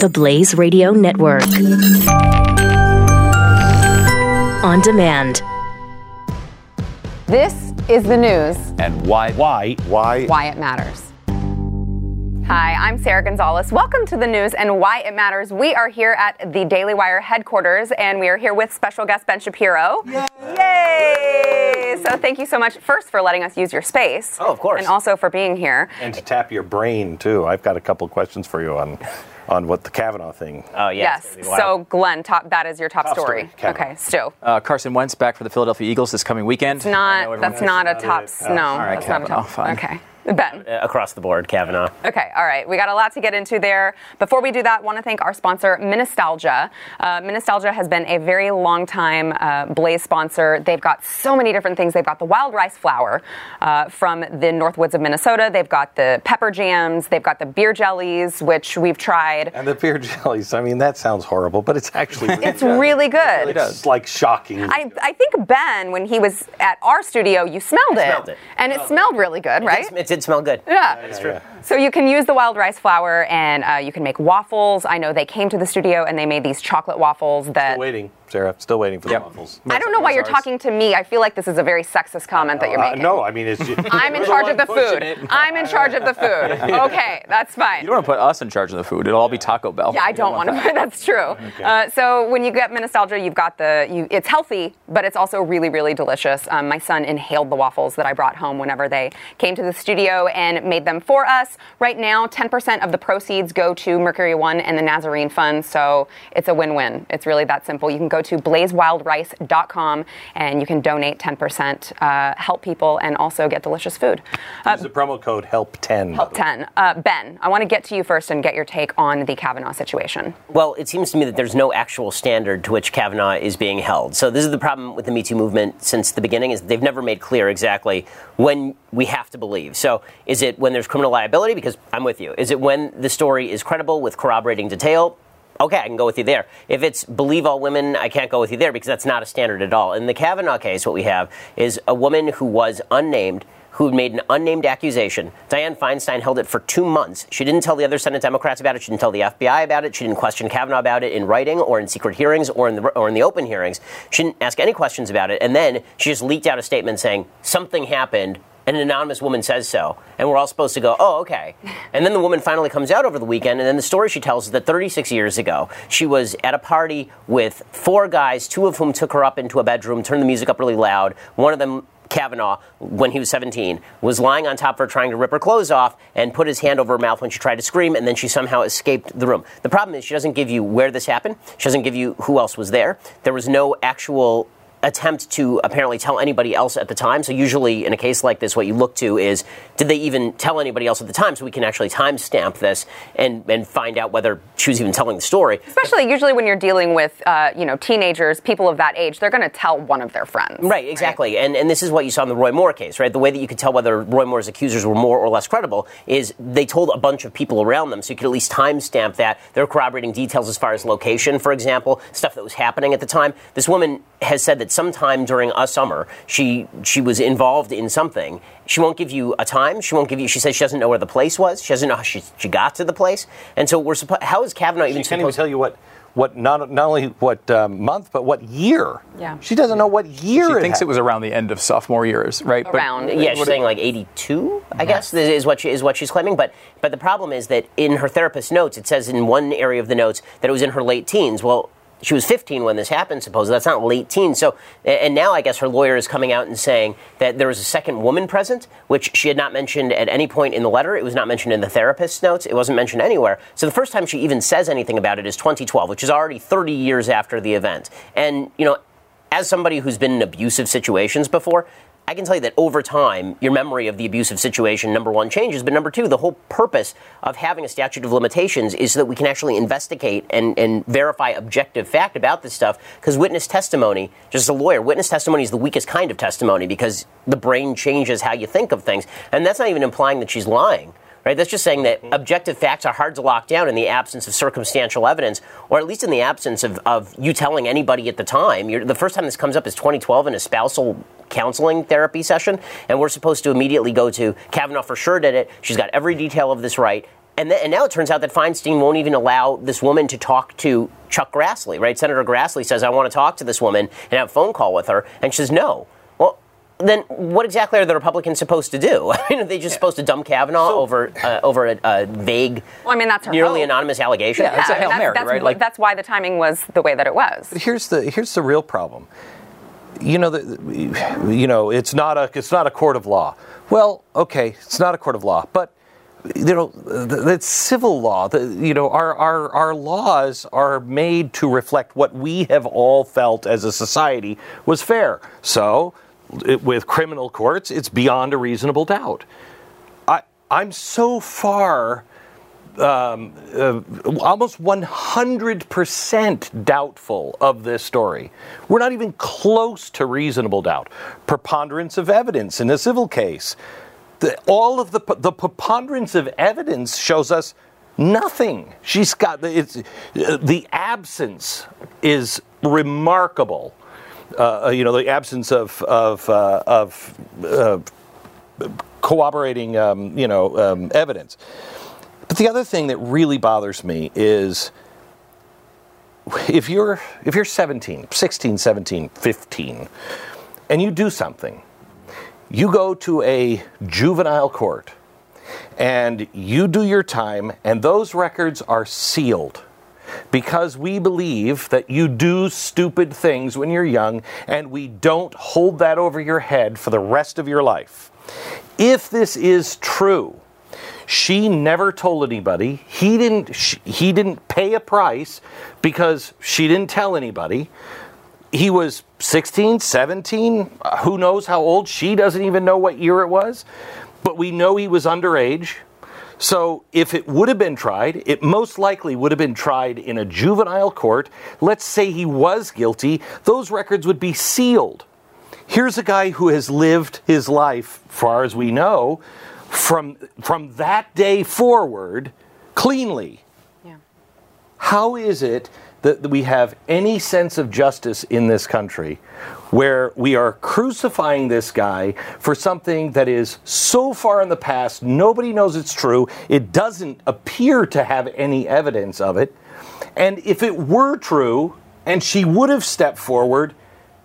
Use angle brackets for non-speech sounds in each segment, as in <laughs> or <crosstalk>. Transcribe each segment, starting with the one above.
the Blaze Radio Network. On demand. This is the news. And why? Why? Why? Why it matters. Hi, I'm Sara Gonzales. Welcome to the news and why it matters. We are here at the Daily Wire headquarters, and we are here with special guest Ben Shapiro. Yay! Yay! So thank you so much first for letting us use your space. Oh, of course. And also for being here. And to tap your brain too. I've got a couple questions for you on on what the Kavanaugh thing. Oh yeah. Yes. So Glenn, top, that is your top, Top story. story, okay, Stu. Uh, Carson Wentz back for the Philadelphia Eagles this coming weekend. It's not. That's not a top. it. no, all right, that's not a Kavanaugh, top. fine. Okay, Ben. Uh, across the board, Kavanaugh. Okay, all right. We got a lot to get into there. Before we do that, want to thank our sponsor, Minnestalgia. Uh, Minnestalgia has been a very long time uh, Blaze sponsor. They've got so many different things. They've got the wild rice flour uh, from the North Woods of Minnesota. They've got the pepper jams. They've got the beer jellies, which we've tried. And the beer <laughs> jellies. I mean, that sounds horrible, but it's actually <laughs> really It's good. really good. It It's like shocking. I, I think Ben, when he was at our studio, you smelled it, smelled it. and it smelled really good, right? It, it did smell good. Yeah. It's true. So you can use the wild rice flour and uh, you can make waffles. I know they came to the studio and they made these chocolate waffles that. Still waiting, Sarah. Still waiting for the Yep. waffles. I don't know why you're ours? talking to me. I feel like this is a very sexist comment that you're making. Uh, making. no, I mean it's. Just, <laughs> I'm in charge one of the food. it. I'm in charge of the food. <laughs> Okay, that's fine. You don't want to put us in charge of the food. It'll all be Taco Bell. Yeah, I don't <laughs> want to. That's true. Uh, so when you get Nostalgia, you've got the. You, it's healthy, but it's also really, really delicious. Um, my son inhaled the waffles that I brought home whenever they came to the studio and made them for us. Right now, 10% of the proceeds go to Mercury One and the Nazarene Fund. So it's a win-win. It's really that simple. You can go to blazewildrice.com and you can donate 10%, uh, help people, and also get delicious food. Uh, Use the promo code HELP10. help 10. Uh, ben, I want to get to you first and get your take on the Kavanaugh situation. Well, it seems to me that there's no actual standard to which Kavanaugh is being held. So this is the problem with the Me Too movement since the beginning is they've never made clear exactly when we have to believe. So is it when there's criminal liability? Because I'm with you. Is it when the story is credible with corroborating detail? Okay, I can go with you there. If it's believe all women, I can't go with you there because that's not a standard at all. In the Kavanaugh case, what we have is a woman who was unnamed who made an unnamed accusation. Dianne Feinstein held it for two months. She didn't tell the other Senate Democrats about it. She didn't tell the FBI about it. She didn't question Kavanaugh about it in writing or in secret hearings or in the or in the open hearings. She didn't ask any questions about it. And then she just leaked out a statement saying something happened. And an anonymous woman says so, and we're all supposed to go, oh, okay. And then the woman finally comes out over the weekend, and then the story she tells is that 36 years ago, she was at a party with four guys, two of whom took her up into a bedroom, turned the music up really loud. One of them Kavanaugh, when he was 17, was lying on top of her trying to rip her clothes off and put his hand over her mouth when she tried to scream, and then she somehow escaped the room. The problem is she doesn't give you where this happened. She doesn't give you who else was there. There was no actual attempt to apparently tell anybody else at the time. So usually in a case like this, what you look to is did they even tell anybody else at the time so we can actually timestamp this and, and find out whether she was even telling the story. Especially usually when you're dealing with, uh, you know, teenagers, people of that age, they're going to tell one of their friends. Right, exactly. And and this is what you saw in the Roy Moore case, right? The way that you could tell whether Roy Moore's accusers were more or less credible is they told a bunch of people around them, so you could at least timestamp that. They're corroborating details as far as location, for example, stuff that was happening at the time. This woman has said that sometime during a summer she she was involved in something. She won't give you a time. She won't give you. She says she doesn't know where the place was. She doesn't know how she, she got to the place. And so we're supposed. How is Kavanaugh She even can't even supposed? tell you what, what not, not only what um, month, but what year. Yeah. She doesn't know what year She it thinks it was around the end of sophomore years, right? Around. Yeah, she's saying like 82, I guess, is what she, is what she's claiming. But but the problem is that in her therapist's notes, it says in one area of the notes that it was in her late teens. Well, she was 15 when this happened, supposedly. That's not late teens. So, and now I guess her lawyer is coming out and saying that there was a second woman present, which she had not mentioned at any point in the letter. It was not mentioned in the therapist's notes. It wasn't mentioned anywhere. So the first time she even says anything about it is 2012, which is already 30 years after the event. And, you know, as somebody who's been in abusive situations before, I can tell you that over time, your memory of the abusive situation, number one, changes. But number two, the whole purpose of having a statute of limitations is so that we can actually investigate and, and verify objective fact about this stuff. Because witness testimony, just as a lawyer, witness testimony is the weakest kind of testimony because the brain changes how you think of things. And that's not even implying that she's lying. Right? That's just saying that mm-hmm. objective facts are hard to lock down in the absence of circumstantial evidence, or at least in the absence of, of you telling anybody at the time. You're, the first time this comes up is 2012 in a spousal counseling therapy session, and we're supposed to immediately go to Kavanaugh for sure did it. She's got every detail of this right. And, th- and now it turns out that Feinstein won't even allow this woman to talk to Chuck Grassley, right? Senator Grassley says, I want to talk to this woman and have a phone call with her. And she says, no. Well, then what exactly are the Republicans supposed to do? <laughs> I mean, are they just supposed to dump Kavanaugh over uh, over a, a vague, Well, I mean, that's her nearly hope. anonymous allegation? Yeah, it's a I mean, Hail that's, Mary, that's, right? Like- that's why the timing was the way that it was. here's the here's the real problem. You know, the, you know, it's not a it's not a court of law. Well, okay, it's not a court of law, but you know, th- it's civil law. The, you know, our, our our laws are made to reflect what we have all felt as a society was fair. So, it, with criminal courts, it's beyond a reasonable doubt. I I'm so far um, uh, almost 100% doubtful of this story. We're not even close to reasonable doubt. Preponderance of evidence in a civil case. The, all of the the preponderance of evidence shows us nothing. She's got it's, uh, the absence is remarkable. Uh, you know, the absence of of uh, of uh, corroborating, um, you know, um, evidence. But the other thing that really bothers me is if you're if you're 17, 16, 17, 15 and you do something, you go to a juvenile court and you do your time and those records are sealed because we believe that you do stupid things when you're young and we don't hold that over your head for the rest of your life. If this is true, she never told anybody. He didn't sh he didn't pay a price because she didn't tell anybody. He was 16, 17, uh, who knows how old? She doesn't even know what year it was. But we know he was underage. So if it would have been tried, it most likely would have been tried in a juvenile court. Let's say he was guilty, those records would be sealed. Here's a guy who has lived his life, far as we know, from from that day forward cleanly. Yeah. How is it that we have any sense of justice in this country where we are crucifying this guy for something that is so far in the past, nobody knows it's true, it doesn't appear to have any evidence of it, and if it were true and she would have stepped forward,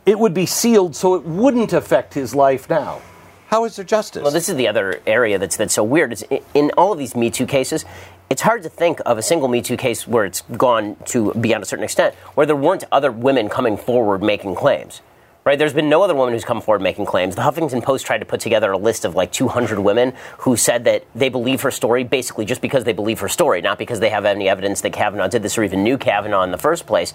it would be sealed so it wouldn't affect his life now. How is there justice? Well, this is the other area that's that's so weird. It's in, in all of these Me Too cases. It's hard to think of a single Me Too case where it's gone to beyond a certain extent, where there weren't other women coming forward making claims. Right? There's been no other woman who's come forward making claims. The Huffington Post tried to put together a list of like 200 women who said that they believe her story basically just because they believe her story, not because they have any evidence that Kavanaugh did this or even knew Kavanaugh in the first place.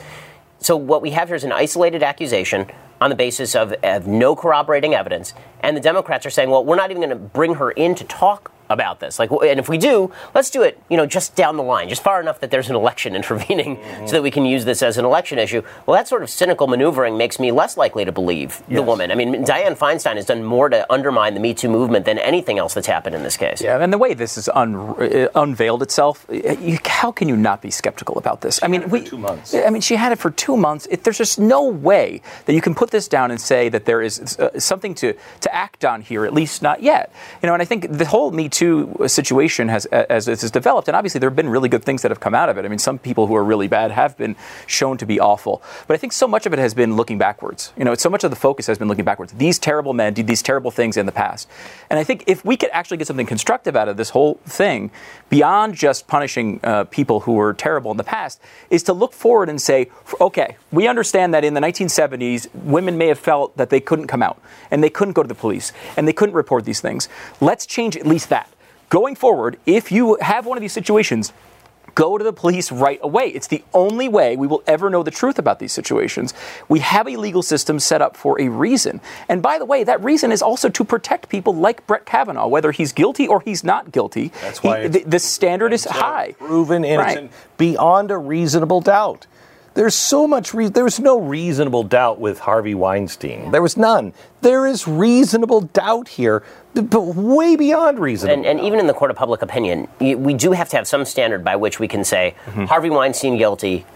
So what we have here is an isolated accusation on the basis of, of no corroborating evidence, and the Democrats are saying, "Well, we're not even going to bring her in to talk about this. Like, and if we do, let's do it, you know, just down the line, just far enough that there's an election <laughs> intervening, Mm-hmm. so that we can use this as an election issue." Well, that sort of cynical maneuvering makes me less likely to believe the woman. I mean, Dianne Feinstein has done more to undermine the Me Too movement than anything else that's happened in this case. Yeah, and the way this has un- uh, unveiled itself, uh, you, how can you not be skeptical about this? I mean, we, two months. I mean, she had it for two months. It, there's just no way that you can put this down and say that there is uh, something to, to act on here, at least not yet. You know, and I think the whole Me Too situation has, as this has developed, and obviously there have been really good things that have come out of it. I mean, some people who are really bad have been shown to be awful, but I think so much of it has been looking backwards. You know, so much of the focus has been looking backwards. These terrible men did these terrible things in the past, and I think if we could actually get something constructive out of this whole thing, beyond just punishing uh, people who were terrible in the past, is to look forward and say, okay, we understand that in the 1970s, women may have felt that they couldn't come out and they couldn't go to the police and they couldn't report these things. Let's change at least that. Going forward, if you have one of these situations, go to the police right away. It's the only way we will ever know the truth about these situations. We have a legal system set up for a reason. And by the way, that reason is also to protect people like Brett Kavanaugh, whether he's guilty or he's not guilty. That's why He- the, the standard is high. Proven innocent Right. beyond a reasonable doubt. There's so much. Re- there was no reasonable doubt with Harvey Weinstein. There was none. There is reasonable doubt here, but way beyond reasonable. And, and even in the court of public opinion, we do have to have some standard by which we can say Mm-hmm. Harvey Weinstein guilty,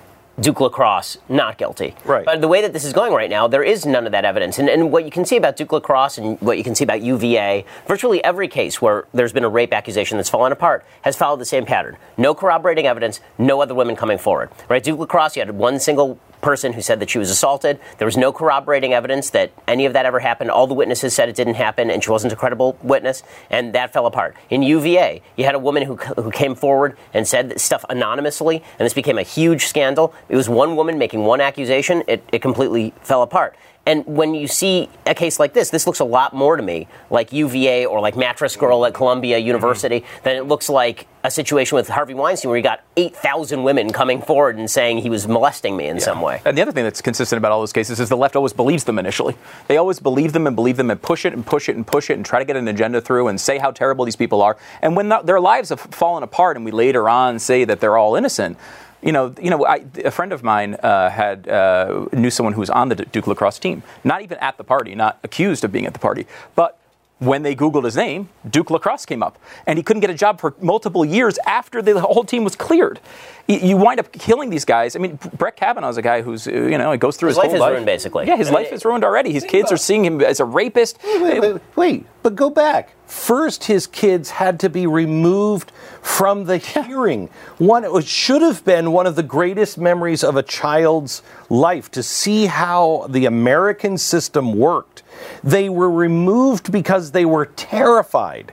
Duke Lacrosse not guilty. Right. But the way that this is going right now, there is none of that evidence. And, and what you can see about Duke Lacrosse and what you can see about UVA, virtually every case where there's been a rape accusation that's fallen apart has followed the same pattern. No corroborating evidence, no other women coming forward. Right? Duke Lacrosse, you had one single person who said that she was assaulted. There was no corroborating evidence that any of that ever happened. All the witnesses said it didn't happen, and she wasn't a credible witness, and that fell apart. In UVA, you had a woman who, who came forward and said stuff anonymously, and this became a huge scandal. It was one woman making one accusation, it, it completely fell apart. And when you see a case like this, this looks a lot more to me like UVA or like Mattress Girl at Columbia University mm-hmm. than it looks like a situation with Harvey Weinstein where you got 8,000 women coming forward and saying he was molesting me in yeah. some way. And the other thing that's consistent about all those cases is the left always believes them initially. They always believe them and believe them and push it and push it and push it and try to get an agenda through and say how terrible these people are. And when the, their lives have fallen apart and we later on say that they're all innocent, you know, you know, I, a friend of mine uh, had uh, knew someone who was on the Duke lacrosse team, not even at the party, not accused of being at the party, but when they Googled his name, Duke Lacrosse came up. And he couldn't get a job for multiple years after the whole team was cleared. You wind up killing these guys. I mean, Brett Kavanaugh is a guy who's, uh, you know, he goes through his, his life whole is life. ruined, basically. Yeah, his life is ruined already. His kids are seeing him as a rapist. Wait, wait, wait, wait, but go back. First, his kids had to be removed from the hearing. One, it should have been one of the greatest memories of a child's life to see how the American system worked. They were removed because they were terrified.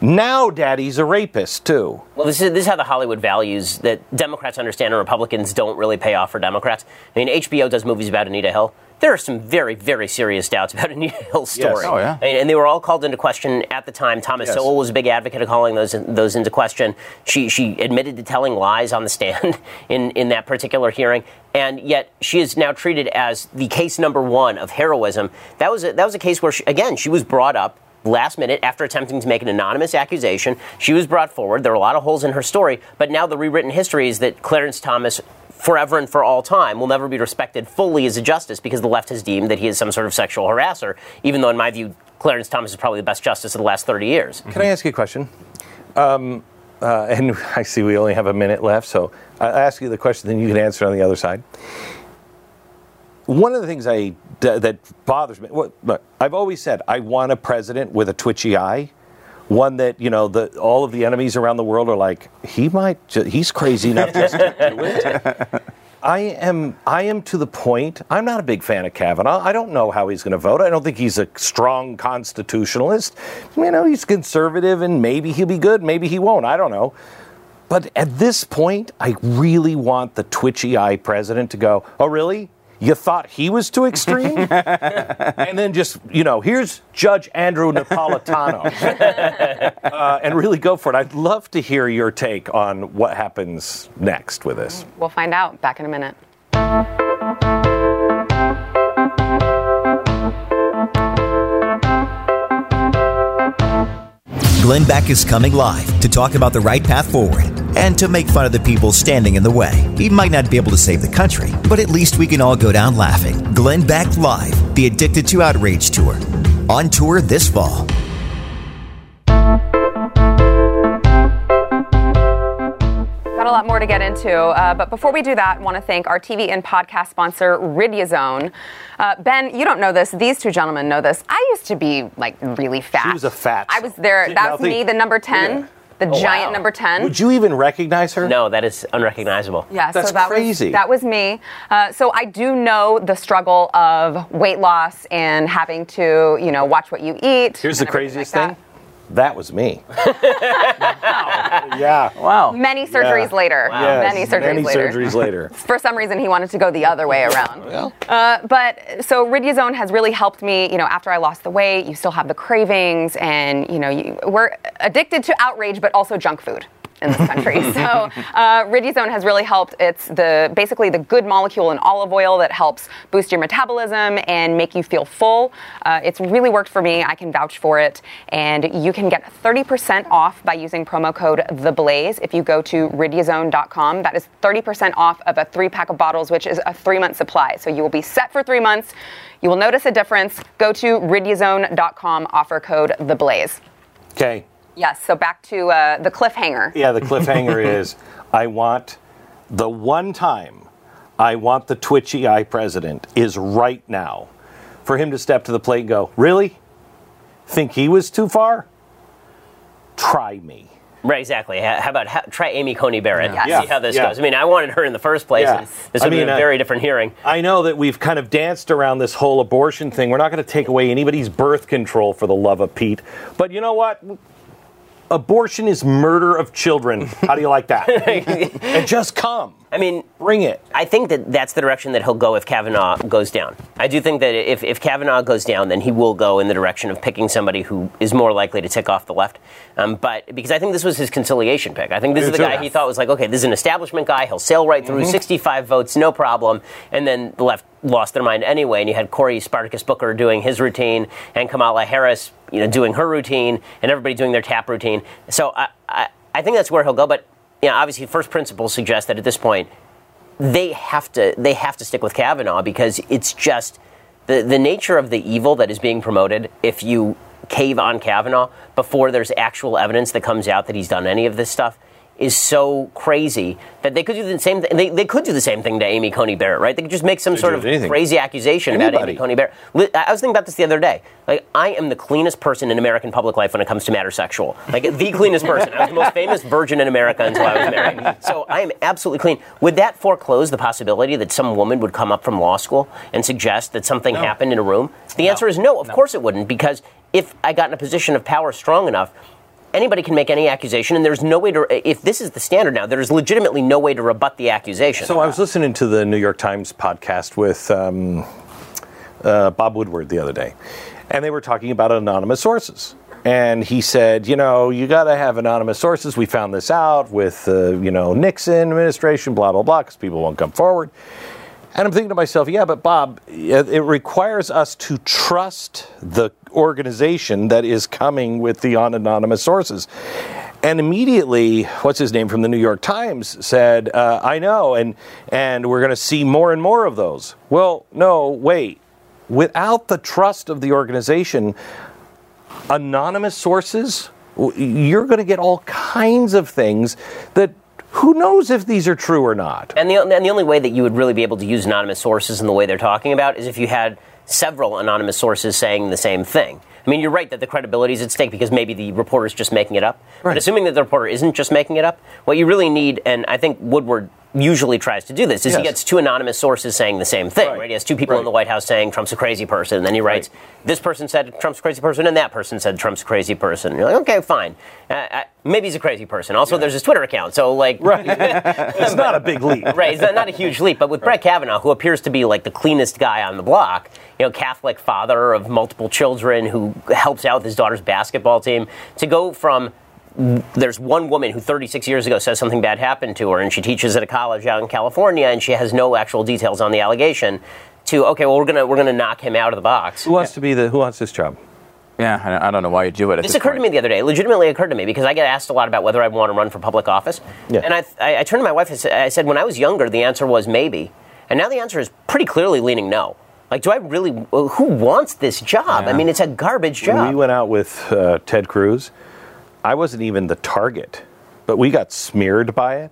Now, daddy's a rapist, too. Well, this is, this is how the Hollywood values that Democrats understand and Republicans don't really pay off for Democrats. I mean, HBO does movies about Anita Hill there are some very, very serious doubts about <laughs> Anita Hill's story. Yes. Oh, yeah. And, and, they were all called into question at the time. Thomas yes. Sowell was a big advocate of calling those those into question. She she admitted to telling lies on the stand <laughs> in, in that particular hearing. And yet she is now treated as the case number one of heroism. That was a, that was a case where, she, again, she was brought up last minute after attempting to make an anonymous accusation. She was brought forward. There are a lot of holes in her story, but now the rewritten history is that Clarence Thomas forever and for all time will never be respected fully as a justice because the left has deemed that he is some sort of sexual harasser, even though, in my view, Clarence Thomas is probably the best justice of the last 30 years. Can I ask you a question? Um, uh, and <laughs> I see we only have a minute left, so I'll ask you the question, then you can answer on the other side. One of the things I, that bothers me, look, I've always said I want a president with a twitchy eye one that you know the, all of the enemies around the world are like he might ju- he's crazy enough <laughs> just to do it. I am I am to the point. I'm not a big fan of Kavanaugh. I don't know how he's going to vote. I don't think he's a strong constitutionalist. You know, he's conservative and maybe he'll be good, maybe he won't. I don't know. But at this point, I really want the twitchy eye president to go, "Oh, really? You thought he was too extreme? <laughs> and then just, you know, here's Judge Andrew Napolitano. <laughs> uh, and really go for it. I'd love to hear your take on what happens next with this. We'll find out back in a minute. Glenn Beck is coming live to talk about the right path forward and to make fun of the people standing in the way. He might not be able to save the country, but at least we can all go down laughing. Glenn Beck Live, the Addicted to Outrage Tour. On tour this fall. A lot more to get into, uh, but before we do that, I want to thank our TV and podcast sponsor, Riduzone. Uh, ben, you don't know this. These two gentlemen know this. I used to be like really fat. She was a fat. I was there. That was me, the number ten. Yeah the oh, giant wow. number 10. Would you even recognize her? No, that is unrecognizable. Yeah, that's so that crazy. Was, that was me. Uh, so I do know the struggle of weight loss and having to, you know, watch what you eat. Here's the craziest like thing. That was me. wow. <laughs> Yeah. Wow. Many surgeries yeah. later. Wow. Yes. Many surgeries Many later. surgeries later. <laughs> For some reason, he wanted to go the other way around. <laughs> Well. Uh, but so Riduzone has really helped me. You know, after I lost the weight, you still have the cravings, and you know, you, we're addicted to outrage, but also junk food in this country. <laughs> so uh, has really helped. It's the basically the good molecule in olive oil that helps boost your metabolism and make you feel full. Uh, it's really worked for me. I can vouch for it. And you can get 30% off by using promo code The Blaze if you go to riduzone.com. That is 30% off of a three pack of bottles, which is a three month supply. So you will be set for three months. You will notice a difference. Go to riduzone.com, offer code The Blaze. Okay, Yes, so back to uh, the cliffhanger. Yeah, the cliffhanger <laughs> is I want the one time I want the twitchy eye president is right now for him to step to the plate and go, Really? Think he was too far? Try me. Right, exactly. How how about how, try Amy Coney Barrett? Yeah. See how this Yeah. goes. I mean, I wanted her in the first place, Yeah. and this I would be mean, a uh, very different hearing. I know that we've kind of danced around this whole abortion thing. We're not going to take away anybody's birth control for the love of Pete. But you know what? Abortion is murder of children. How do you like that? <laughs> and just come. I mean, Bring it. I think that that's the direction that he'll go if Kavanaugh goes down. I do think that if, if Kavanaugh goes down, then he will go in the direction of picking somebody who is more likely to tick off the left. Um, but because I think this was his conciliation pick. I think this is the guy he thought was like, okay, this is an establishment guy. He'll sail right through, 65 votes, no problem. And then the left lost their mind anyway. And you had Corey Spartacus Booker doing his routine and Kamala Harris, you know, doing her routine and everybody doing their tap routine. So I, I, I think that's where he'll go. But you know, obviously, first principles suggest that at this point, they have to they have to stick with Kavanaugh because it's just the the nature of the evil that is being promoted. If you cave on Kavanaugh before there's actual evidence that comes out that he's done any of this stuff is so crazy that they could do the same thing. They, they could do the same thing to Amy Coney Barrett, right? They could just make some sort of anything. crazy accusation about Amy Coney Barrett. I was thinking about this the other day. Like, I am the cleanest person in American public life when it comes to matter sexual. Like, the cleanest person. I was the most famous virgin in America until I was married. So I am absolutely clean. Would that foreclose the possibility that some woman would come up from law school and suggest that something happened in a room? The answer is no. Of course it wouldn't, because if I got in a position of power strong enough, anybody can make any accusation, and there's no way to. If this is the standard now, there's legitimately no way to rebut the accusation. So I was listening to the New York Times podcast with um, uh, Bob Woodward the other day, and they were talking about anonymous sources. And he said, you know, you got to have anonymous sources. We found this out with, uh, you know, Nixon administration, blah blah blah, because people won't come forward. And I'm thinking to myself, yeah, but Bob, it it requires us to trust the organization that is coming with the anonymous sources. And immediately, what's his name from the New York Times said, uh, "I know, and and we're going to see more and more of those." Well, no, wait. Without the trust of the organization, anonymous sources, you're going to get all kinds of things that who knows if these are true or not. And the, and the only way that you would really be able to use anonymous sources in the way they're talking about is if you had several anonymous sources saying the same thing. I mean, you're right that the credibility is at stake because maybe the reporter is just making it up. But assuming that the reporter isn't just making it up, what you really need, and I think Woodward usually tries to do this, is he gets two anonymous sources saying the same thing, right? Right. He has two people in the White House saying Trump's a crazy person, and then he writes, this person said Trump's a crazy person, and that person said Trump's a crazy person. And you're like, okay, fine. Uh, uh, maybe he's a crazy person. Also, there's his Twitter account, so like, right. <laughs> It's not a big leap. <laughs> right? It's not, not a huge leap, but with Brett Kavanaugh, who appears to be like the cleanest guy on the block, you know, Catholic father of multiple children who helps out with his daughter's basketball team, to go from there's one woman who 36 years ago says something bad happened to her, and she teaches at a college out in California, and she has no actual details on the allegation. To okay, well, we're gonna we're gonna knock him out of the box. Who wants to be the? Who wants this job? Yeah, I, I don't know why you do it. At This this, occurred to me the other day. It legitimately occurred to me because I get asked a lot about whether I want to run for public office. Yeah. And I, I, I turned to my wife and said, I said, when I was younger, the answer was maybe. And now the answer is pretty clearly leaning no. Like, do I really, who wants this job? I mean, it's a garbage job. we went out with uh, Ted Cruz, I wasn't even the target, but we got smeared by it.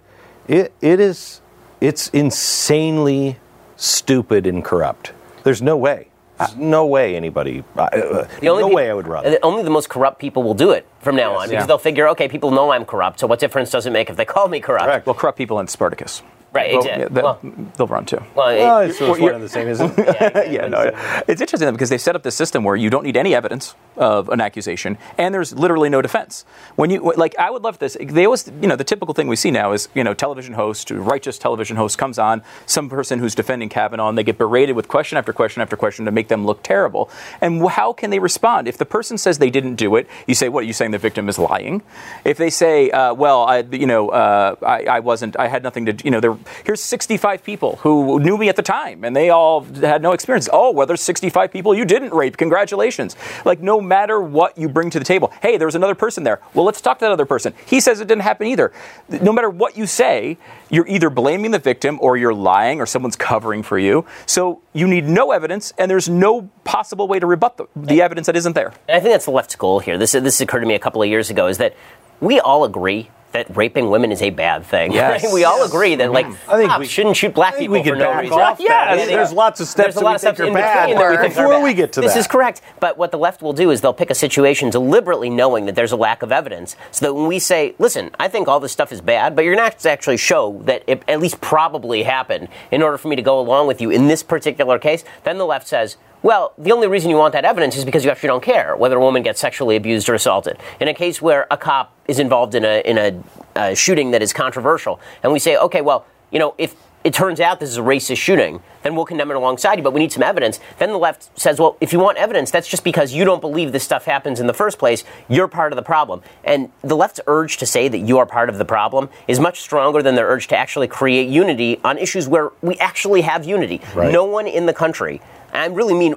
It it is it's insanely stupid and corrupt. There's no way. There's no way anybody. Uh, uh, The only no peop- way I would run. uh, Only the most corrupt people will do it from now on because Yeah. they'll figure, okay, people know I'm corrupt, so what difference does it make if they call me corrupt? Correct. Well, corrupt people in Spartacus. Right, Well, exactly. yeah, that- Well- they'll run too. Well, it- Well, it's, it's Well, one and the same, isn't <laughs> it? yeah, no, it's interesting because they've set up this system where you don't need any evidence of an accusation, and there's literally no defense. When you like, I would love this. They always, you know, the typical thing we see now is, you know, television host, righteous television host comes on, some person who's defending Kavanaugh, and they get berated with question after question after question to make them look terrible. And how can they respond if the person says they didn't do it? You say, what? Are you saying the victim is lying? If they say, uh, well, I, you know, uh, I, I wasn't, I had nothing to, you know, there, here's 65 people who knew me at the time, and they all had no experience. Oh, well, there's 65 people you didn't rape. Congratulations. Like, no matter what you bring to the table, hey, there was another person there. Well, let's talk to that other person. He says it didn't happen either. No matter what you say, you're either blaming the victim or you're lying or someone's covering for you. So you need no evidence, and there's no possible way to rebut the, the evidence that isn't there. And I think that's the left's goal here. This this occurred to me a couple of years ago. Is that we all agree that raping women is a bad thing. Yes. right? We all agree that like I think cops we- shouldn't shoot black people we for no reason. off that. Yeah, There's- lots of steps there's a that lot we of steps think are in bad between we think before we get to that. this that. is correct. But what the left will do is they'll pick a situation deliberately knowing that there's a lack of evidence, so that when we say, "Listen, I think all this stuff is bad," but you're not to actually show that it at least probably happened in order for me to go along with you in this particular case, then the left says. Well, the only reason you want that evidence is because you actually don't care whether a woman gets sexually abused or assaulted. In a case where a cop is involved in a in a uh, shooting that is controversial, and we say, okay, well, you know, if it turns out this is a racist shooting, then we'll condemn it alongside you, but we need some evidence. Then the left says, well, if you want evidence, that's just because you don't believe this stuff happens in the first place. You're part of the problem. And the left's urge to say that you are part of the problem is much stronger than their urge to actually create unity on issues where we actually have unity. Right. No one in the country, and I really mean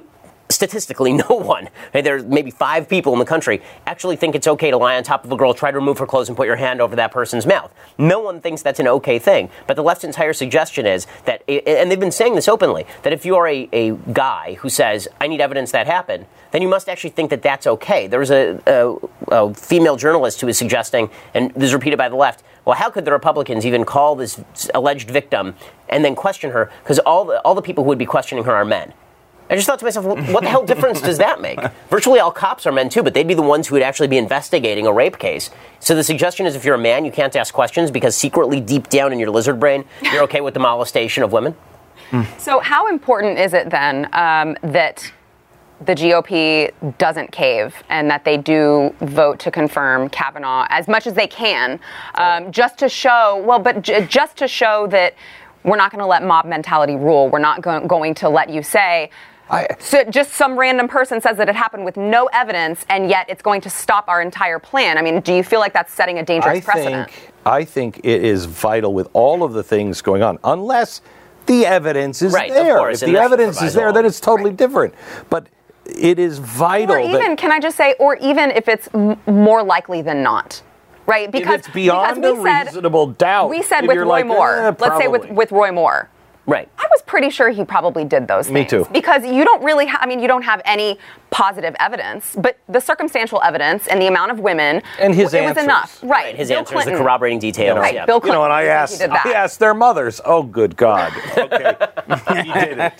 statistically <laughs> no one there's maybe five people in the country actually think it's okay to lie on top of a girl try to remove her clothes and put your hand over that person's mouth no one thinks that's an okay thing but the left's entire suggestion is that and they've been saying this openly that if you are a, a guy who says i need evidence that happened then you must actually think that that's okay there was a, a, a female journalist who was suggesting and this is repeated by the left well, how could the Republicans even call this alleged victim and then question her? Because all the, all the people who would be questioning her are men. I just thought to myself, what the hell difference does that make? <laughs> Virtually all cops are men too, but they'd be the ones who would actually be investigating a rape case. So the suggestion is if you're a man, you can't ask questions because secretly deep down in your lizard brain, you're okay with the molestation of women. So, how important is it then um, that the GOP doesn't cave and that they do vote to confirm Kavanaugh as much as they can, um, just to show, well, but j- just to show that we're not going to let mob mentality rule. We're not go- going to let you say, I- so just some random person says that it happened with no evidence, and yet it's going to stop our entire plan. I mean, do you feel like that's setting a dangerous I precedent? think I think it is vital with all of the things going on, unless the evidence is Right, there. course, if the evidence is there, then it's totally different. But it is vital Or even, can I just say, or even if it's m- more likely than not, right? Because it's beyond because a we said, reasonable doubt. We said with Roy like, Moore. eh, let's say with with Roy Moore. Right. I was pretty sure he probably did those Me things. too. Because you don't really, ha- I mean, you don't have any positive evidence, but the circumstantial evidence and the amount of women, And his it was answers. enough, right? Right, his Bill answers, Clinton, the corroborating details. Right, yeah. Bill you know, and I he asked, did that. I asked their mothers. Oh, good God! <laughs> Okay, he did it.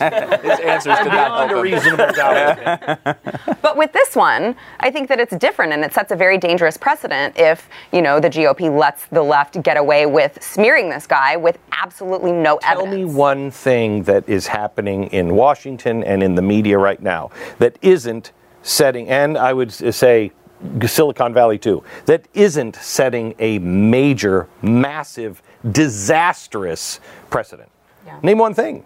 His answers did not Beyond a help reasonable doubt. <laughs> But with this one, I think that it's different and it sets a very dangerous precedent if, you know, the GOP lets the left get away with smearing this guy with absolutely no Tell evidence. me one thing that is happening in Washington and in the media right now that isn't setting, and I would say Silicon Valley too, that isn't setting a major, massive, disastrous precedent. Yeah. Name one thing.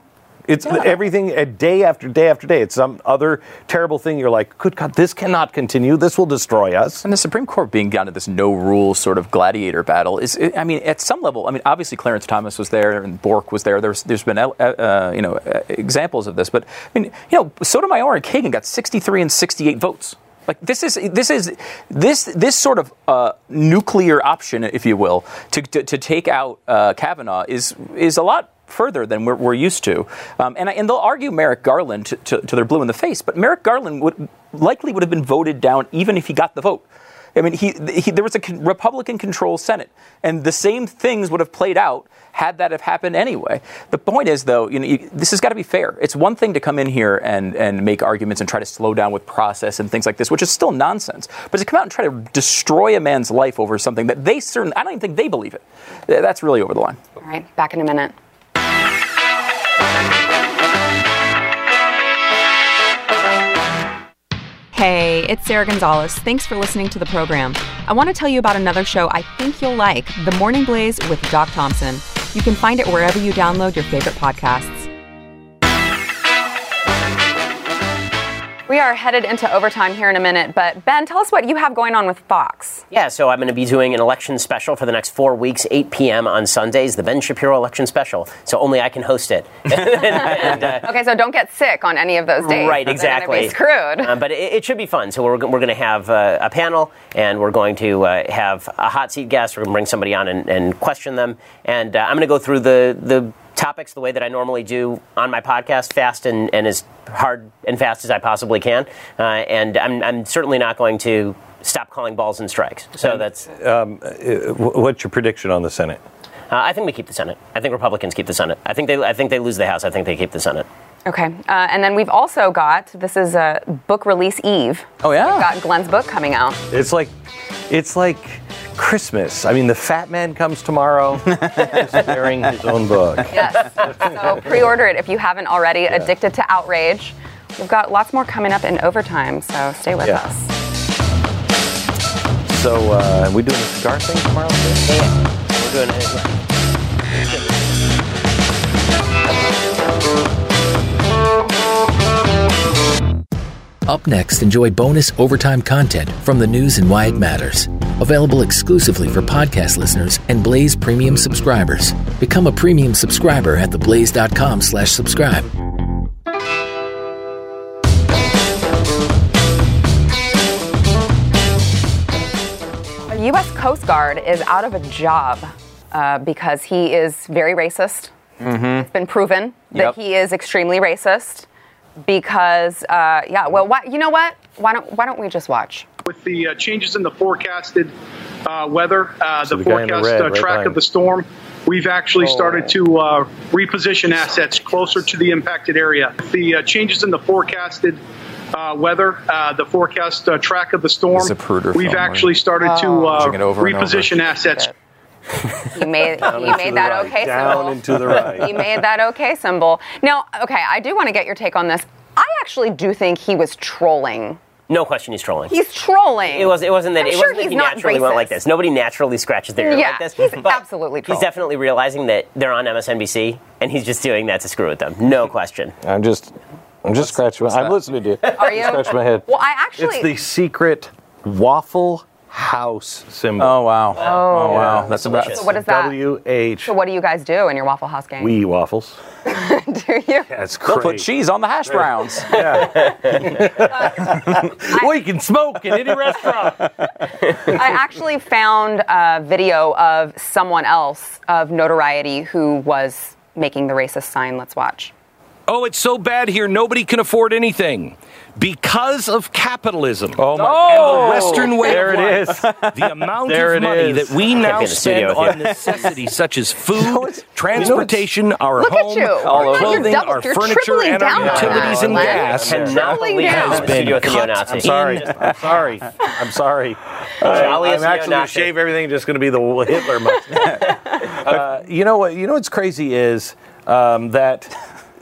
It's everything uh, day after day after day. It's some other terrible thing. You're like, good God, this cannot continue. This will destroy us. And the Supreme Court being down to this no rules sort of gladiator battle is, I mean, at some level, I mean, obviously Clarence Thomas was there and Bork was there. There's, there's been, uh, uh, you know, uh, examples of this. But, I mean, you know, Sotomayor and Kagan got 63 and 68 votes. Like this is this is this this sort of uh, nuclear option, if you will, to, to, to take out uh, Kavanaugh is is a lot further than we're, we're used to. Um, and, I, and they'll argue Merrick Garland to, to, to their blue in the face, but Merrick Garland would likely would have been voted down even if he got the vote. I mean, he, he there was a Republican-controlled Senate, and the same things would have played out had that have happened anyway. The point is, though, you know, you, this has got to be fair. It's one thing to come in here and, and make arguments and try to slow down with process and things like this, which is still nonsense. But to come out and try to destroy a man's life over something that they certainly, I don't even think they believe it. That's really over the line. All right, back in a minute. Hey, it's Sara Gonzales. Thanks for listening to the program. I want to tell you about another show I think you'll like The Morning Blaze with Doc Thompson. You can find it wherever you download your favorite podcasts. We are headed into overtime here in a minute, but Ben, tell us what you have going on with Fox. Yeah, so I'm going to be doing an election special for the next four weeks, 8 p.m. on Sundays, the Ben Shapiro election special. So only I can host it. <laughs> and, uh, Okay, so don't get sick on any of those days. Right, Then you're gonna exactly. Screwed. Um, but it, it should be fun. So we're, we're going to have uh, a panel, and we're going to uh, have a hot seat guest. We're going to bring somebody on and, and question them, and uh, I'm going to go through the the topics the way that I normally do on my podcast, fast and, and as hard and fast as I possibly can. Uh, and I'm, I'm certainly not going to stop calling balls and strikes. So that's. Um, uh, what's your prediction on the Senate? Uh, I think we keep the Senate. I think Republicans keep the Senate. I think they. I think they lose the House. I think they keep the Senate. Okay, uh, and then we've also got this is a book release eve. Oh, yeah? We've got Glenn's book coming out. It's like, it's like Christmas. I mean, the fat man comes tomorrow, <laughs> just bearing his own book. Yes. so pre-order it if you haven't already. Addicted to outrage. We've got lots more coming up in overtime, so stay with Yeah. us. So, uh, are we doing a cigar thing tomorrow? too? We're doing it. <laughs> Up next, enjoy bonus overtime content from the news and why it matters. Available exclusively for podcast listeners and Blaze Premium subscribers. Become a premium subscriber at theblaze.com slash subscribe. A U.S. Coast Guard is out of a job uh, because he is very racist. It's been proven that Yep. he is extremely racist. Because, uh, yeah, well, why, you know what? Why don't Why don't we just watch? with the uh, changes in the forecasted uh, weather, uh, So the, the guy in the forecast red, uh, right track behind. of the storm, we've actually started to uh, reposition assets closer to the impacted area. The uh, changes in the forecasted uh, weather, uh, the forecast uh, track of the storm, This is Zapruder we've film, actually right? started to uh, over reposition assets He made <laughs> he made that okay Down symbol. and to the right. he made that okay symbol. Now, okay, I do want to get your take on this. I actually do think he was trolling. No question, he's trolling. He's trolling. It was. It wasn't that. I'm it sure wasn't that he's he not naturally went like this. Nobody naturally scratches their ear Yeah, like this. he's But absolutely He's definitely realizing that they're on MSNBC, and he's just doing that to screw with them. No question. I'm just, I'm just scratching. My, I'm listening to you. Are you? Scratch my head. Well, I actually. It's the secret Waffle House symbol. Oh wow! Oh, oh wow! That's about. delicious. so what is that? W H. so what do you guys do in your Waffle House game? We eat waffles. <laughs> do you? That's They'll put cheese on the hash browns. <laughs> <laughs> well, you can smoke in any restaurant. I actually found a video of someone else of notoriety who was making the racist sign. Let's watch. Oh, it's so bad here, nobody can afford anything. Because of capitalism. Oh my And the Western way There of it life. is. The <laughs> amount There of money is. that we now be in the studio spend on you. necessities such as <laughs> food, transportation, our Look at home, our Look at you. clothing, You're double- our you're furniture, and our on utilities that, and gas. Cannot Tripling believe down. he's in the studio with the cut. I'm sorry. I'm sorry. I'm sorry. I, Jolliest I'm actually going to shave everything. Just going to be the Hitler mustache. <laughs> uh, you know what? You know what's crazy is um, that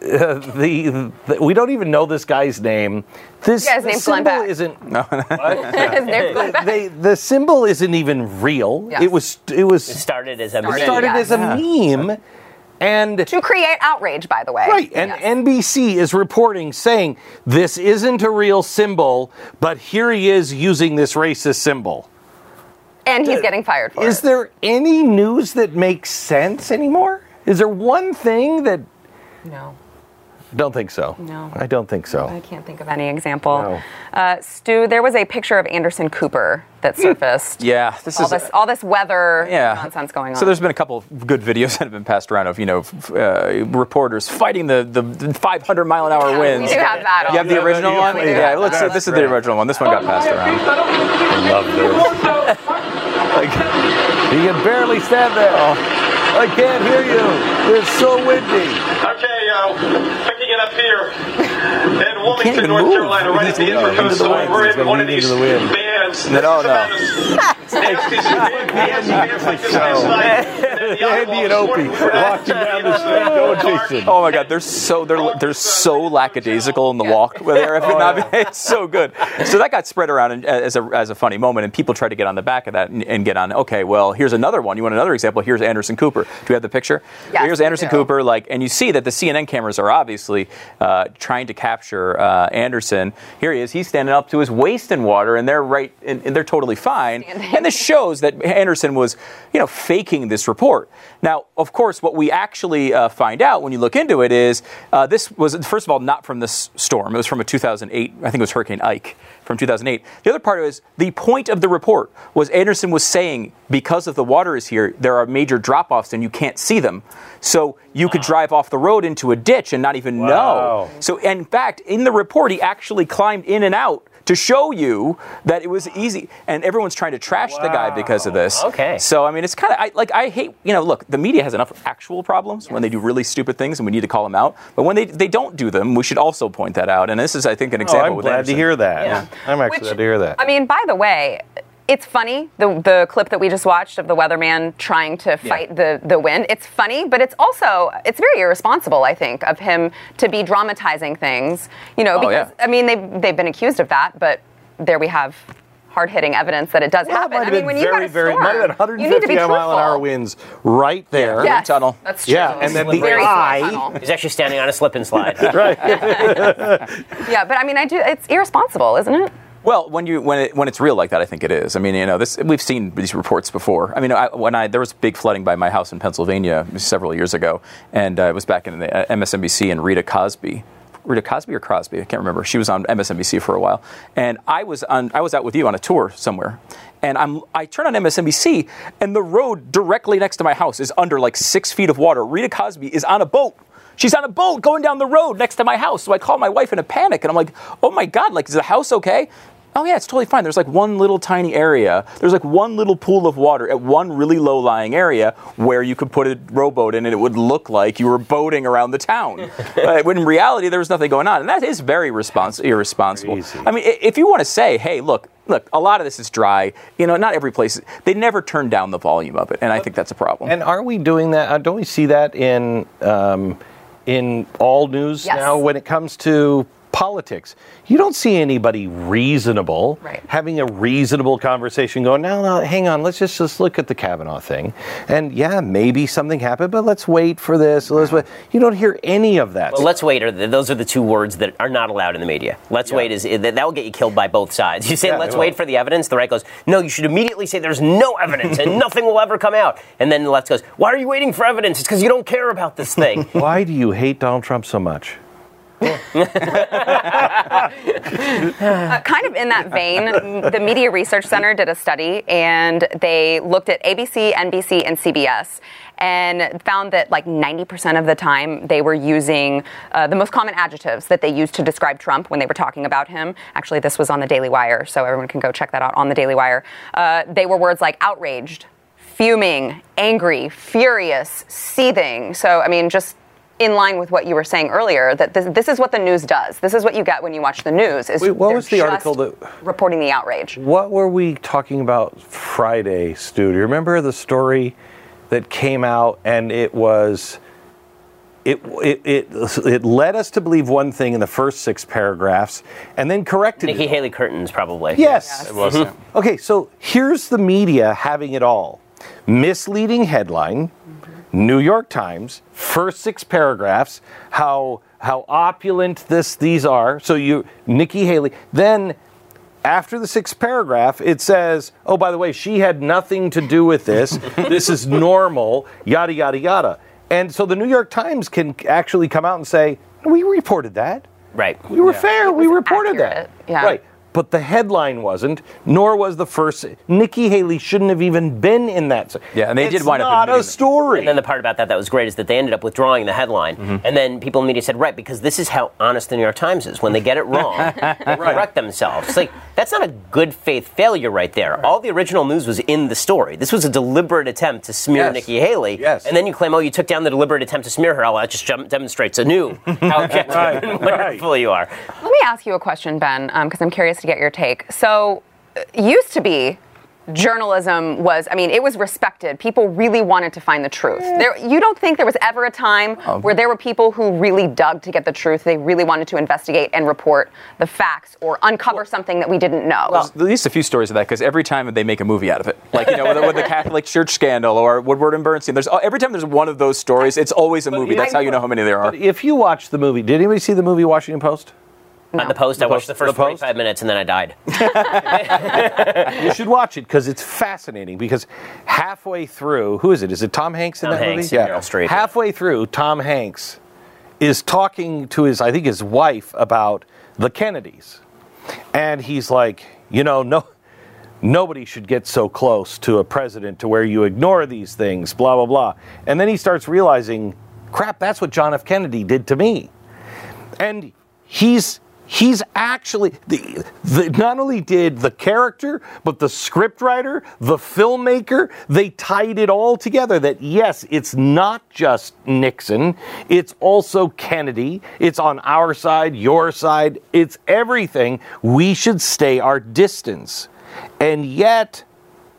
uh, <laughs> the, the we don't even know this guy's name. This Yeah, his the name's Glenn symbol Beck. isn't. <laughs> His name's Glenn They, the symbol isn't even real. Yes. It was. It was It started as a Started- meme. started Yes. as a meme, and to create outrage, by the way. Right, and Yes. NBC is reporting saying this isn't a real symbol, but here he is using this racist symbol. and he's getting fired for Is it. there any news that makes sense anymore? Is there one thing that No, don't think so? No. I don't think so. I can't think of any example. No. Uh, Stu, there was a picture of Anderson Cooper that surfaced. Yeah, this All is this, all this weather yeah. nonsense going on. So there's been a couple of good videos <laughs> that have been passed around of you know f- uh, reporters fighting the, the, the 500 mile an hour Yeah, winds. We do have that. You have the original you- one? we do Yeah, have let's see. that. This is the original one. This one got passed around. I love this. Like, <laughs> you can barely stand there. I can't hear you. It's so windy. Picking it up here in Wilmington, North move. Carolina, right at the He's leaning into Intracoastal. the wind. We're in one of these the wind. bands. No, no. about as <laughs> nasty as big bands, bands like this last night. And the other Andy and Opie working for that. walking down the street going, Jason. Oh my God, they're so they're they're so lackadaisical in the walk with Air F It's so good. So that got spread around as a as a funny moment, and people tried to get on the back of that and, and get on. Okay, well, here's another one. You want another example? Here's Anderson Cooper. Do we have the picture? Yes, Here's Anderson. Cooper. Like, and you see that the CNN cameras are obviously uh, trying to capture uh, Anderson. Here he is. He's standing up to his waist in water, and they're right, and, and they're totally fine. Standing. And this shows that Anderson was, you know, faking this report. Now, of course, what we actually uh, find out when you look into it is uh, this was, first of all, not from this storm. It was from a 2008, I think it was Hurricane Ike from 2008. The other part is the point of the report was Anderson was saying because of the water is here, there are major drop offs and you can't see them. So you could drive off the road into a ditch and not even Wow. know. So, in fact, in the report, he actually climbed in and out to show you that it was easy. And everyone's trying to trash the guy because of this. Okay. So I mean, it's kind of I, like I hate you know look the media has enough actual problems when they do really stupid things and we need to call them out. But when they they don't do them, we should also point that out. And this is I think an example. Oh, example. I'm with glad Anderson. to hear that. Yeah. I'm actually Which- glad to hear that. I mean, by the way, it's funny the the clip that we just watched of the weatherman trying to fight the the wind. It's funny, but it's also it's very irresponsible. I think of him to be dramatizing things. You know, Oh, because yeah. I mean they've they've been accused of that, but there we have. Hard hitting evidence that it does Well, happen. I mean, been when you got very, a very, storm, might have been you need to 150 be mile an hour winds right there. Yes, tunnel. That's true. Yeah, and then the eye- tunnel. He's actually standing on a slip and <laughs> slide. Right. <laughs> yeah, but I mean, I do. It's irresponsible, isn't it? Well, when you when it, when it's real like that, I think it is. I mean, you know, this we've seen these reports before. I mean, I, when I there was big flooding by my house in Pennsylvania several years ago, and uh, it was back in the uh, MSNBC and Rita Cosby. Rita Cosby or Crosby, I can't remember. She was on MSNBC for a while, and I was on. I was out with you on a tour somewhere, and I'm. I turn on MSNBC, and the road directly next to my house is under like six feet of water. Rita Cosby is on a boat. She's on a boat going down the road next to my house. So I call my wife in a panic, and I'm like, "Oh my god! Like, is the house okay?" Oh yeah, it's totally fine. There's like one little tiny area. There's like one little pool of water at one really low-lying area where you could put a rowboat in, and it would look like you were boating around the town. <laughs> uh, when in reality, there was nothing going on, and that is very respons- irresponsible. Crazy. I mean, if you want to say, "Hey, look, look, a lot of this is dry," you know, not every place. They never turn down the volume of it, and I think that's a problem. And aren't we doing that? uh, Don't we see that in um, in all news Yes. now when it comes to politics? You don't see anybody reasonable Right. having a reasonable conversation going, no, no, hang on, let's just, just look at the Kavanaugh thing. And yeah, maybe something happened, but let's wait for this. Let's wait. You don't hear any of that. Well, let's wait. Are the, those are the two words that are not allowed in the media. Let's wait is that that will get you killed by both sides. You say Yeah, let's wait for the evidence. The right goes, no, you should immediately say there's no evidence and <laughs> nothing will ever come out. And then the left goes, why are you waiting for evidence? It's because you don't care about this thing. <laughs> Why do you hate Donald Trump so much? <laughs> Uh, kind of in that vein, the Media Research Center did a study and they looked at ABC, NBC, and CBS and found that like 90% of the time they were using uh, the most common adjectives that they used to describe Trump when they were talking about him. Actually, this was on the Daily Wire, so everyone can go check that out on the Daily Wire. Uh, they were words like outraged, fuming, angry, furious, seething. So, I mean, just in line with what you were saying earlier, that this, this is what the news does. This is what you get when you watch the news. Is Wait, what was the just article that- reporting the outrage? What were we talking about Friday, Stu? Do you remember the story that came out and it was it, it, it, it led us to believe one thing in the first six paragraphs and then corrected Nikki it. Haley curtains, probably. Yes. It was, yeah. Okay, so here's the media having it all. Misleading headline, New York Times, first six paragraphs, how how opulent this these are. So you Nikki Haley. Then after the sixth paragraph, it says, "Oh, by the way, she had nothing to do with this. <laughs> this is normal." Yada yada yada. And so the New York Times can actually come out and say, "We reported that. Right. We were fair. We reported accurate, that." yeah. Right. But the headline wasn't, nor was the first. Nikki Haley shouldn't have even been in that. Yeah, and they It's did wind up not a story. And then the part about that that was great is that they ended up withdrawing the headline. Mm-hmm. And then people in the media said, right, because this is how honest the New York Times is. When they get it wrong, <laughs> they correct themselves. It's like, that's not a good faith failure right there. All the original news was in the story. This was a deliberate attempt to smear Yes. Nikki Haley. Yes. And then you claim, oh, you took down the deliberate attempt to smear her. Oh, that just jump- demonstrates anew how <laughs> objective Right, and right. wonderful you are. Let me ask you a question, Ben, because I'm curious to get your take. So, uh, used to be journalism was, I mean, it was respected. People really wanted to find the truth. There, you don't think there was ever a time Um, where there were people who really dug to get the truth? They really wanted to investigate and report the facts or uncover something that we didn't know. There's at least a few stories of that because every time they make a movie out of it, like you know, with, the- with the Catholic Church scandal or Woodward and Bernstein, there's every time there's one of those stories, it's always a movie. That's how you know how many there are. If you watch the movie, did anybody see the movie Washington Post? On the post, I watched the first the 45 minutes and then I died. <laughs> You should watch it because it's fascinating. Because halfway through, who is it? Is it Tom Hanks in Tom that Hanks movie? and Meryl Streep. Halfway through, Tom Hanks is talking to his, I think, his wife about the Kennedys, and he's like, you know, no. Nobody should get so close to a president to where you ignore these things, blah, blah, blah. And then he starts realizing, crap, that's what John F. Kennedy did to me. And he's He's actually the, the not only did the character, but the scriptwriter, the filmmaker, they tied it all together. That yes, it's not just Nixon, it's also Kennedy. It's on our side, your side. It's everything. We should stay our distance, and yet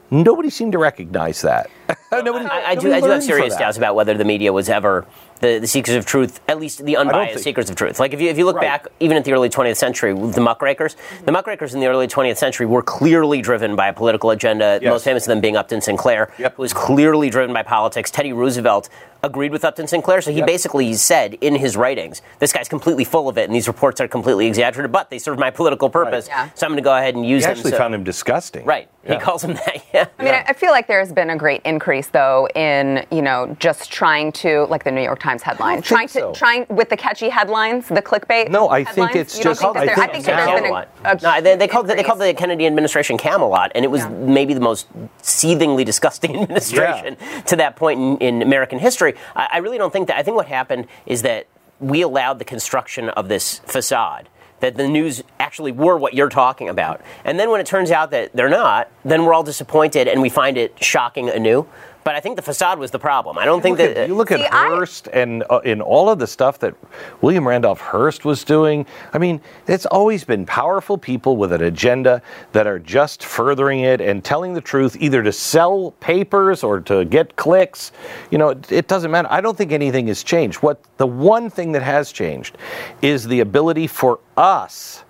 nobody seemed to recognize that. <laughs> nobody, I, I do, I do have serious doubts about whether the media was ever the, the seekers of truth, at least the unbiased think- seekers of truth. Like if you if you look Right. back, even at the early 20th century, the muckrakers, mm-hmm. the muckrakers in the early 20th century were clearly driven by a political agenda. Yes. Most famous of them being Upton Sinclair, Yep. who was clearly driven by politics. Teddy Roosevelt agreed with Upton Sinclair, so he basically said in his writings, "This guy's completely full of it, and these reports are completely exaggerated, but they serve my political purpose, Yeah. so I'm going to go ahead and use He them." actually So- found him disgusting. Right. He calls him that. <laughs> Yeah. I mean, I- I feel like there's been a great increase, though, in you know just trying to like the New York Times headline, think trying to so. trying with the catchy headlines, the clickbait. No, I think headlines. it's You just- think that I there- think I think that there's been Camelot. a, a no, they, they called the, they called the Kennedy administration Camelot, and it was Yeah. maybe the most seethingly disgusting <laughs> administration to that point in, in American history. I, I really don't think that. I think what happened is that we allowed the construction of this facade. That the news actually were what you're talking about. And then when it turns out that they're not, then we're all disappointed and we find it shocking anew. But I think the facade was the problem. I don't think Look that. at, you look at See, I- Hearst and uh, in all of the stuff that William Randolph Hearst was doing. I mean, it's always been powerful people with an agenda that are just furthering it and telling the truth, either to sell papers or to get clicks. You know, it, it doesn't matter. I don't think anything has changed. What the one thing that has changed is the ability for us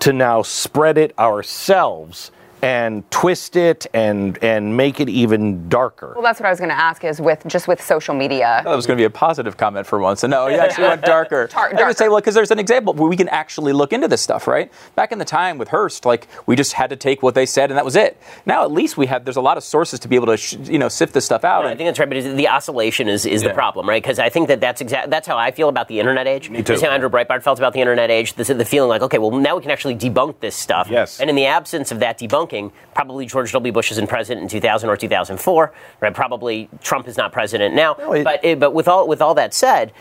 to now spread it ourselves and twist it and and make it even darker. Well, that's what I was going to ask. Is with just with social media. That was going to be a positive comment for once. And no, you <laughs> actually went darker. Tar- I would say, darker. well, because there's an example where we can actually look into this stuff, right? Back in the time with Hearst, like we just had to take what they said and that was it. Now at least we have there's a lot of sources to be able to sh- you know sift this stuff out. I and- think that's right, but the oscillation is, is Yeah. the problem, right? Because I think that that's exact. That's how I feel about the internet age. Me too. That's how Andrew Breitbart felt about the internet age. This is the feeling like, okay, well, now we can actually debunk this stuff. Yes. And in the absence of that debunking, probably George W. Bush isn't president in 2000 or 2004. Right? Probably Trump is not president now. No, it- but it, but with all with all that said,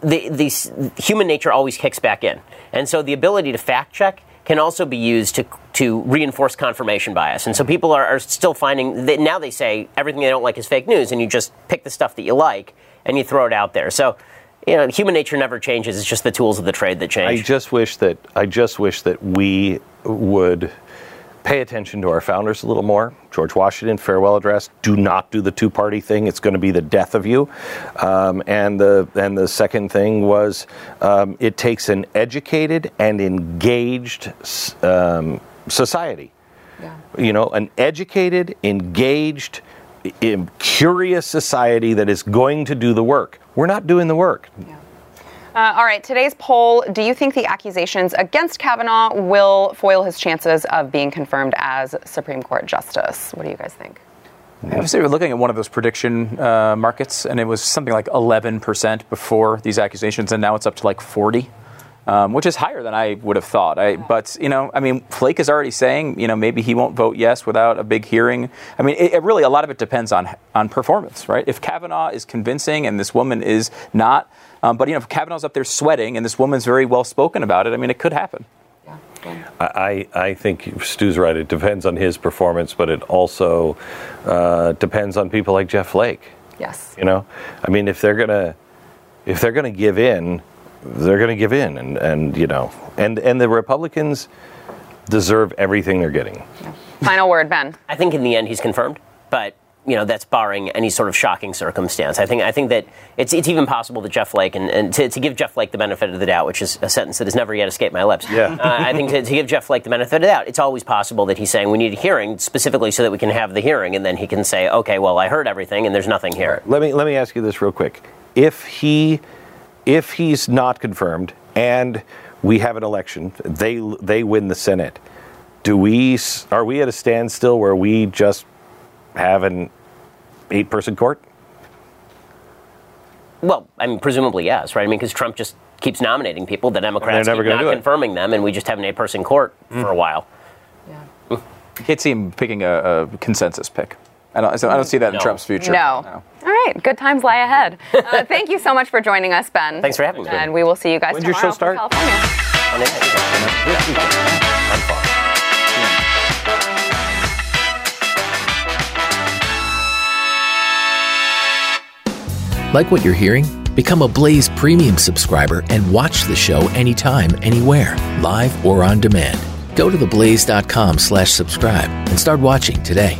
the, the human nature always kicks back in, and so the ability to fact check can also be used to to reinforce confirmation bias. And so people are, are still finding that now they say everything they don't like is fake news, and you just pick the stuff that you like and you throw it out there. So. You know, human nature never changes. It's just the tools of the trade that change. I just wish that I just wish that we would pay attention to our founders a little more. George Washington farewell address: Do not do the two-party thing. It's going to be the death of you. Um, and the and the second thing was um, it takes an educated and engaged um, society. You know, an educated, engaged, curious society that is going to do the work. We're not doing the work. Uh, all right, today's poll Do you think the accusations against Kavanaugh will foil his chances of being confirmed as Supreme Court Justice? What do you guys think? Obviously, we're looking at one of those prediction uh, markets, and it was something like 11% before these accusations, and now it's up to like 40, um, which is higher than I would have thought. I, but you know, I mean, Flake is already saying, you know, maybe he won't vote yes without a big hearing. I mean, it, it really a lot of it depends on on performance, right? If Kavanaugh is convincing and this woman is not, um, but you know, if Kavanaugh's up there sweating and this woman's very well spoken about it, I mean, it could happen. I, I think Stu's right. It depends on his performance, but it also uh, depends on people like Jeff Flake. Yes. You know, I mean, if they're gonna if they're gonna give in, they're gonna give in, and and you know, and and the Republicans deserve everything they're getting. Final word, Ben. I think in the end he's confirmed, but you know that's barring any sort of shocking circumstance. I think I think that it's it's even possible that Jeff Flake and, and to, to give Jeff Flake the benefit of the doubt, which is a sentence that has never yet escaped my lips. Yeah. uh, I think to, to give Jeff Flake the benefit of the doubt, it's always possible that he's saying we need a hearing specifically so that we can have the hearing, and then he can say, okay, well I heard everything and there's nothing here. Let me let me ask you this real quick. If he if he's not confirmed and we have an election, they they win the Senate. Do we are we at a standstill where we just have an eight person court? Well, I mean, presumably yes, right? I mean, because Trump just keeps nominating people, the Democrats never keep not do it. confirming them, and we just have an eight-person court for a while. Can't see him picking a, a consensus pick. I don't, I don't see that in Trump's future. No. All right, good times lie ahead. Uh, <laughs> thank you so much for joining us, Ben. Thanks for having me. And we will see you guys When's your tomorrow show start? Like what you're hearing? Become a Blaze Premium subscriber and watch the show anytime, anywhere, live or on demand. Go to theblaze.com slash subscribe and start watching today.